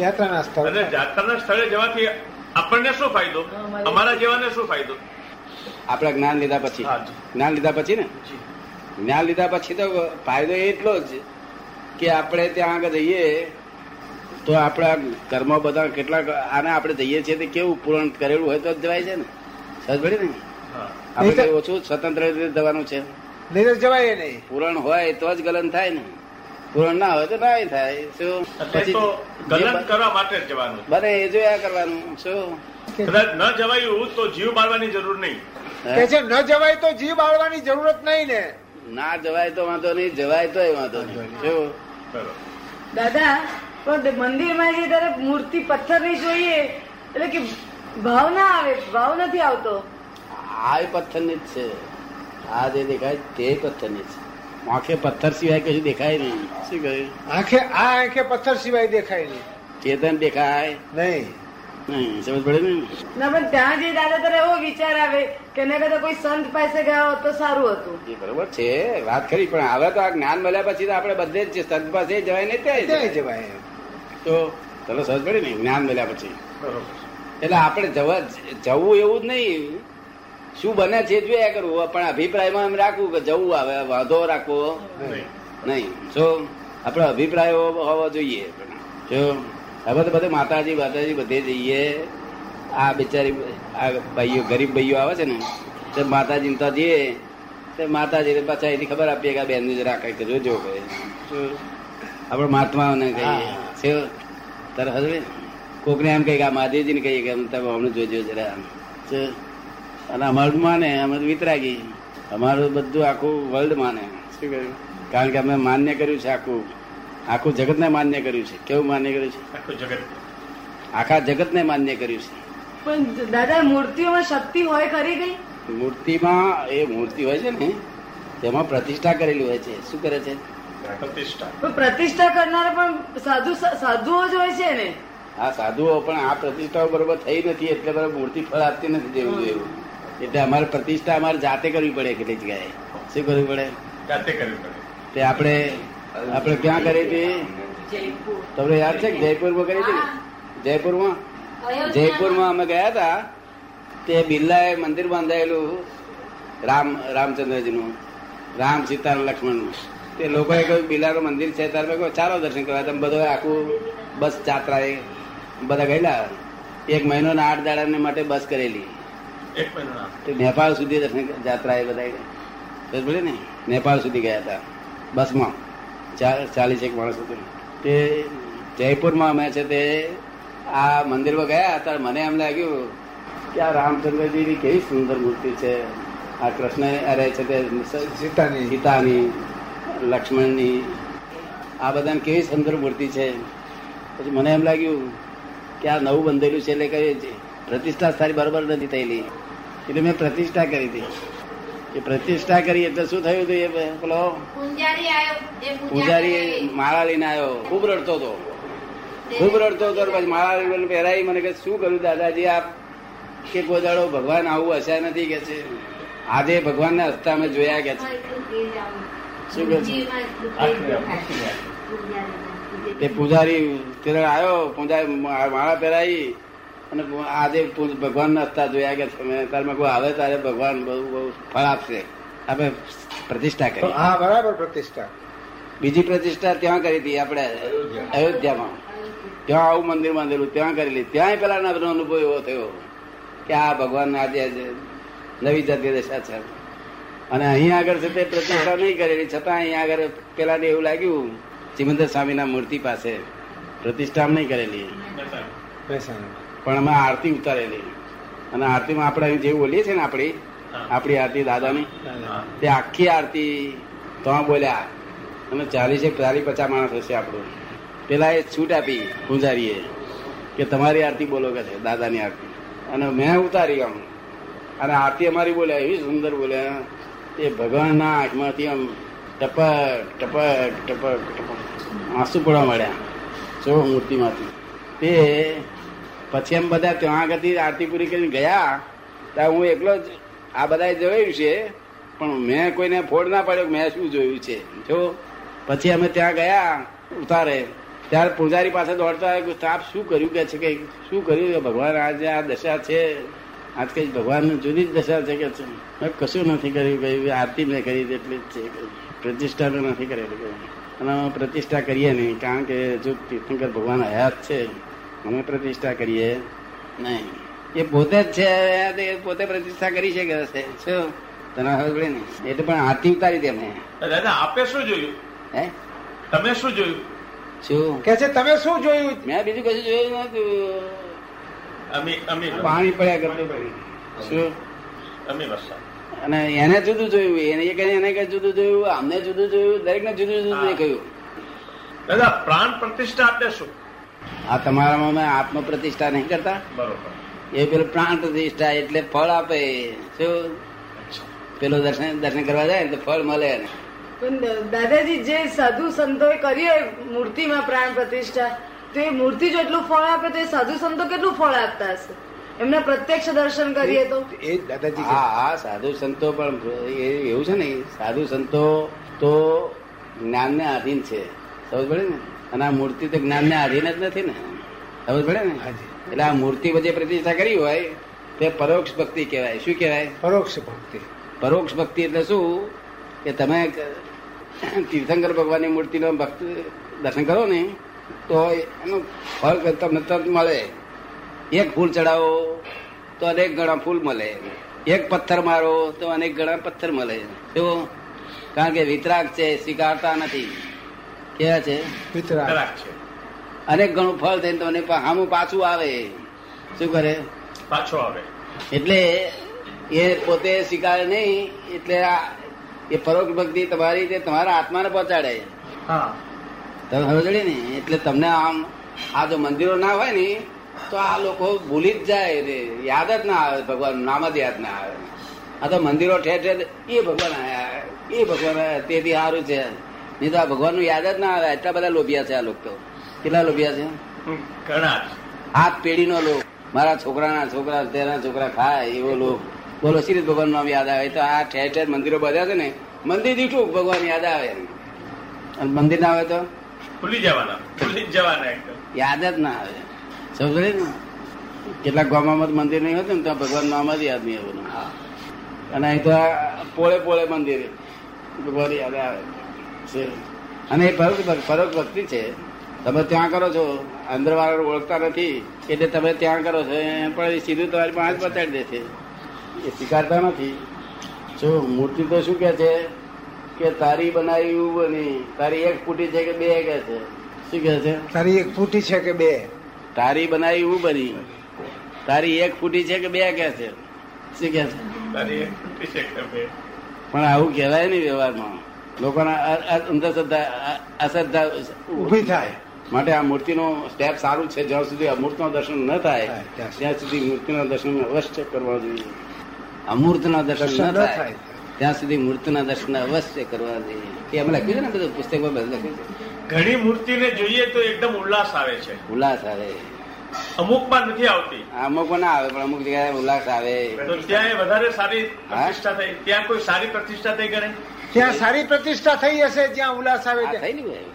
યાત્રાના સ્થળ. અને યાત્રાના સ્થળે જવાથી આપણને શું ફાયદો? અમારા જેવાને શું ફાયદો? આપણા જ્ઞાન લીધા પછી. જ્ઞાન લીધા પછી ને? જ્ઞાન લીધા પછી તો ફાયદો એટલો જ કે આપણે ત્યાં આગળ જઈએ તો આપણા કર્મ બધા કેટલાક આને આપણે જઈએ છીએ તે કેવું પૂરણ કરેલું હોય તો જ જવાય છે ને? સમજ પડી ને? આપણે ઓછું સ્વતંત્ર રીતે જવાનું છે. નહીં જવાય નહીં. પૂરણ હોય તો જ ગલન થાય ને. પૂરણ ના હોય તો ના થાય શું? પછી ગલન કરવા માટે જવાનું. બને એ જોયા કરવાનું શું? કદાચ ન જવાયું તો જીવ બાળવાની જરૂર નહીં. કે છે ન જવાય તો જીવ બાળવાની જરૂરત નહીં ને? ના જવાય તો વાંધો નહીં જવાય તો વાંધો નહીં શું? દાદા પણ મંદિરમાં જે ત્યારે મૂર્તિ પથ્થરની જોઈએ એટલે કે ભાવ ના આવે ભાવ નથી આવતો. આ પથ્થરની જ છે. આ જે દેખાય તે પથ્થરની છે. આંખે પથ્થર સિવાય કશું દેખાય નહીં. શું કહ્યું? આંખે આ આંખે પથ્થર સિવાય દેખાય નહીં. ચેતન દેખાય? નહીં. નહીં સમજ પડે ને? ના પણ ત્યાં જઈ દાદા તારે એવો વિચાર આવે કે ને કદાચ કોઈ સંત પાસે ગયા હોત તો સારું હતું. એ બરોબર છે વાત ખરી પણ હવે તો આ જ્ઞાન મળ્યા પછી તો આપણે બધે જ સંત પાસે જવાય નહીં ત્યાં. જવાય. તો ચલો સમજ પડે ને? જ્ઞાન મળ્યા પછી. બરોબર. એટલે આપણે જવા જવું એવું જ નહીં. શું બને છે જોયા કરવું પણ અભિપ્રાયમાં એમ રાખવું કે જવું આવે વાંધો રાખવો નહીં. જો આપણો અભિપ્રાય હોવો જોઈએ. જો હવે તો બધે માતાજી માતાજી બધે જઈએ. આ બિચારી આ ભાઈઓ ગરીબ ભાઈઓ આવે છે ને તે માતાજી ને તો જઈએ. તે માતાજી પાછા એની ખબર આપીએ કે આ બેન જરા કે જોજો કે શું આપણે મહાત્માઓને કહીએ. છે તારે હજવે કોકને એમ કહીએ કે આ મહાદેવજીને કહીએ કે તમે અમને જોજો જરા? અને અમારું માને અમે વિતરાગી અમારું બધું આખું વર્લ્ડ માને. શું કહ્યું? કારણ કે અમે માન્ય કર્યું છે આખું આખું જગતને માન્ય કર્યું છે. કેવું માન્ય કર્યું છે? આખું જગત. આખા જગતને માન્ય કર્યું છે. પણ દાદા મૂર્તિઓમાં શક્તિ હોય ખરી ગઈ મૂર્તિમાં એ મૂર્તિ હોય છે ને તેમાં પ્રતિષ્ઠા કરેલી હોય છે. શું કરે છે? પ્રતિષ્ઠા. પ્રતિષ્ઠા કરનાર પણ સાધુ સાધુઓ જ હોય છે ને. આ સાધુઓ પણ આ પ્રતિષ્ઠાઓ બરોબર થઈ નથી એટલે બરાબર મૂર્તિ ફળ આપતી નથી જેવું જેવું એટલે અમારે પ્રતિષ્ઠા અમારે જાતે કરવી પડે કેટલી જગ્યાએ. શું કરવી પડે? જાતે કરવી પડે. તે આપણે આપણે ક્યાં કરી હતી તમને યાદ છે કે જયપુરમાં કરી હતી જયપુરમાં? જયપુરમાં અમે ગયા હતા. તે બિરલાએ મંદિર બાંધાયેલું રામ રામચંદ્રજીનું રામ સીતા લક્ષ્મણનું. તે લોકોએ કહ્યું બિરલાનું મંદિર છે. ત્યારે મેં કહ્યું ચાલો દર્શન કરવા. તમે બધો આખું બસ જાત્રાએ બધા ગયેલા. એક મહિનો ને આઠ દાડા માટે બસ કરેલી. નેપાળ સુધી દર્શન જાત્રા એ બધા ભલે ને નેપાળ સુધી ગયા હતા બસમાં. ચાલીસ એક માણસ હતું તે જયપુરમાં અમે છે તે આ મંદિરમાં ગયા ત્યારે મને એમ લાગ્યું કે આ રામચંદ્રજીની કેવી સુંદર મૂર્તિ છે. આ કૃષ્ણ અરે છે તે સીતાની. સીતાની લક્ષ્મણની. આ બધાને કેવી સુંદર મૂર્તિ છે. પછી મને એમ લાગ્યું કે આ નવું બંધેલું છે એટલે કઈ પ્રતિષ્ઠા સારી બરોબર નથી થયેલી. એટલે મેં પ્રતિષ્ઠા કરી હતી. એ પ્રતિષ્ઠા કરી એટલે શું થયું હતું એ પેલો પૂંજારી પૂજારી માળા લઈને આવ્યો ખૂબ રડતો હતો. ખૂબ રડતો હતો પછી માળા લઈને પહેરાઈ. મને કે શું કર્યું દાદાજી? આપ કે કોઈ ભગવાન આવું હસ્યા નથી કે છે? આજે ભગવાનને હસતા અમે જોયા કે છે. શું કહે છે? તે પૂજારી તેરે આવ્યો પૂજારી માળા પહેરાઈ. અને આજે ભગવાન ભગવાનને હસતા જોયા કે તમે તારે મેં આવે તારે ભગવાન બહુ બહુ ફળ આપશે. આપણે પ્રતિષ્ઠા કરી. હા બરાબર પ્રતિષ્ઠા. બીજી પ્રતિષ્ઠા ત્યાં કરી હતી આપણે અયોધ્યામાં. ત્યાં આવું મંદિર બાંધેલું ત્યાં કરેલી ત્યાંય પેલા નવરો અનુભવ એવો થયો કે આ ભગવાન આજે આજે નવી જાતિ દશા છે. અને અહીં આગળ છે તે પ્રતિષ્ઠા નહીં કરેલી. છતાં અહીં આગળ પેલા એવું લાગ્યું ચિમંદર સ્વામીના મૂર્તિ પાસે પ્રતિષ્ઠા નહીં કરેલી. મહેસાણા પણ અમે આરતી ઉતારેલી અને આરતીમાં આપણે જે બોલીએ છીએ ને આપણી આપણી આરતી દાદાની તે આખી આરતી તો બોલ્યા. અને ચાલીસ ચાલીસ પચાસ માણસ હશે આપણું. પેલા એ છૂટ આપી પૂજારીએ કે તમારી આરતી બોલો કે છે દાદાની આરતી. અને મેં ઉતારી આમ. અને આરતી અમારી બોલ્યા એવી સુંદર બોલ્યા. એ ભગવાનના આંખમાંથી આમ ટપક ટપક ટપક ટપક આંસુ પડવા મળ્યા જો મૂર્તિમાંથી. તે પછી એમ બધા ત્યાં આગળથી આરતી પૂરી કરીને ગયા. ત્યાં હું એકલો જ આ બધા જોયું છે. પણ મેં કોઈને ફોડ ના પાડ્યો મેં શું જોયું છે. જો, પછી અમે ત્યાં ગયા ઉતારે. ત્યારે પૂજારી પાસે દોડતા આવે કે આપ શું કર્યું કે છે કે શું કર્યું કે ભગવાન આજે આ દશા છે. આજ કઈ ભગવાન જુદી જ દશા છે કે છે? મેં કશું નથી કર્યું, કહ્યું આરતી મેં કરી એટલી જ છે. પ્રતિષ્ઠા તો નથી કરેલી. અને પ્રતિષ્ઠા કરીએ નહીં, કારણ કે જો તીર્થંકર ભગવાન હયાત છે. અમે પ્રતિષ્ઠા કરીએ? નહીં. એ પોતે જ છે પોતે પ્રતિષ્ઠા કરી શકે છે? શું? તને ખબર પડી ને? એટલે પણ હાથી ઉતારી તેમને દાદા આપે શું જોયું? હે? તમે શું જોયું? શું? કે છે તમે શું જોયું? મેં બીજું કશું જોયું નતું અમી અમી પાણી પડ્યા કરતું. શું? અમે વરસાદ. અને એને જુદું જોયું એને એ કઈ એને કઈ જુદું જોયું અમને જુદું જોયું દરેક ને જુદું જુદું. દેખાયું. દાદા પ્રાણ પ્રતિષ્ઠા એટલે શું? આ તમારામાં મેં આત્મ પ્રતિષ્ઠા નહીં કરતા? બરોબર. એ પેલું પ્રાણ પ્રતિષ્ઠા એટલે ફળ આપે. શું? પેલો દર્શન દર્શન કરવા જાય ને તો ફળ મળે એને. પણ દાદાજી જે સાધુ સંતોએ કરી હોય મૂર્તિમાં પ્રાણ પ્રતિષ્ઠા તો એ મૂર્તિ જો એટલું ફળ આપે તો એ સાધુ સંતો કેટલું ફળ આપતા હશે? એમને પ્રત્યક્ષ દર્શન કરીએ તો? એ દાદાજી હા હા સાધુ સંતો પણ એ એવું છે ને સાધુ સંતો તો જ્ઞાનને આધીન છે. સમજ પડે ને? અને આ મૂર્તિ તો જ્ઞાનને આધીન જ નથી ને? ખબર પડે ને. એટલે આ મૂર્તિ બધી પ્રતિષ્ઠા કરી હોય તે પરોક્ષ ભક્તિ કહેવાય. શું કહેવાય? પરોક્ષ ભક્તિ. પરોક્ષ ભક્તિ એટલે શું? કે તમે તીર્થંકર ભગવાનની મૂર્તિનો ભક્ત દર્શન કરો ને તો એનું ફળ તમને તરત મળે. એક ફૂલ ચડાવો તો અનેક ગણા ફૂલ મળે. એક પથ્થર મારો તો અનેક ગણા પથ્થર મળે. તો કારણ કે વિતરાગ છે સ્વીકારતા નથી. કેવા છે? અનેક ગણું ફળ થઈને તમને હામું પાછું આવે. શું કરે? પાછો આવે. એટલે એ પોતે સ્વીકારે નહીં એટલે આ- એ પરોક્ષ ભક્તિ તમારી તે તમારા આત્માને પહોંચાડે. હા. તમે સમજે ને? એટલે તમને આમ આ જો મંદિરો ના હોય ને તો આ લોકો ભૂલી જ જાય રે. યાદ જ ના આવે ભગવાન નામ જ યાદ ના આવે. આ તો મંદિરો ઠેર ઠેર એ ભગવાન આયા એ ભગવાન આયા તેથી સારું છે. નહીં તો આ ભગવાનનું યાદ જ ના આવે. એટલા બધા લોભિયા છે આ લોકો તો. કેટલા લોભિયા છે? ઘણા. આ પેઢીનો લોક મારા છોકરાના છોકરા તેના છોકરા ખાય એવો લોક બોલો શ્રી ભગવાન નામ યાદ આવે. તો આ ઠેર ઠેર મંદિરો બધા છે ને મંદિર દીઠું ભગવાન યાદ આવે. અને મંદિર ના આવે તો? ભૂલી જવાના. ભૂલી જ જવાના એકદમ. યાદ જ ના આવે. સમજે ને? કેટલાક ગામમાં મંદિર નહીં હોતું ને તો ભગવાન નામ જ યાદ નહીં આવવાનું અને અહીં તો પોળે પોળે મંદિર ભગવાન યાદ આવે. છે. અને એ પરોક્ષ ભક્તિ- છે. તમે ત્યાં કરો છો અંદર વાળા ઓળખતા નથી એટલે તમે ત્યાં કરો છો એમ પણ એ સીધું તમારી પાસે બતાડી દે છે. એ સ્વીકારતા નથી. જો મૂર્તિ તો શું કે છે કે તારી બનાવી એવું બની તારી એક ફૂટી છે કે બે કે છે? શું કે છે? તારી એક ફૂટી છે કે બે? તારી બનાવી એવું બની. તારી એક ફૂટી છે કે બે કે છે? શું કે છે? તારી એક ફૂટી છે કે બે? પણ આવું કહેવાય નહીં વ્યવહારમાં. લોકોના અંધશ્રદ્ધા અશ્રદ્ધા ઊભી થાય. માટે આ મૂર્તિનો સ્ટેપ સારું છે. જ્યાં સુધી અમૂર્તનો દર્શન ન થાય ત્યાં સુધી. ત્યાં સુધી મૂર્તિના દર્શન અવશ્ય કરવા જોઈએ. અમૂર્તના દર્શન દર્શન ન થાય. ત્યાં સુધી મૂર્તિના દર્શન અવશ્ય કરવા જોઈએ. એ અમે લખ્યું છે ને બધું પુસ્તકમાં બધું લખ્યું છે? ઘણી મૂર્તિને જોઈએ તો એકદમ ઉલ્લાસ આવે છે. ઉલ્લાસ આવે. અમુકમાં નથી આવતી. અમુક ના આવે પણ અમુક જગ્યાએ ઉલ્લાસ આવે. તો ત્યાં વધારે સારી પ્રતિષ્ઠા થઈ. ત્યાં કોઈ સારી પ્રતિષ્ઠા થઈ ગણે ત્યાં સારી પ્રતિષ્ઠા થઈ હશે જ્યાં ઉલ્લાસ આવે ત્યાં. થઈ ને ભાઈ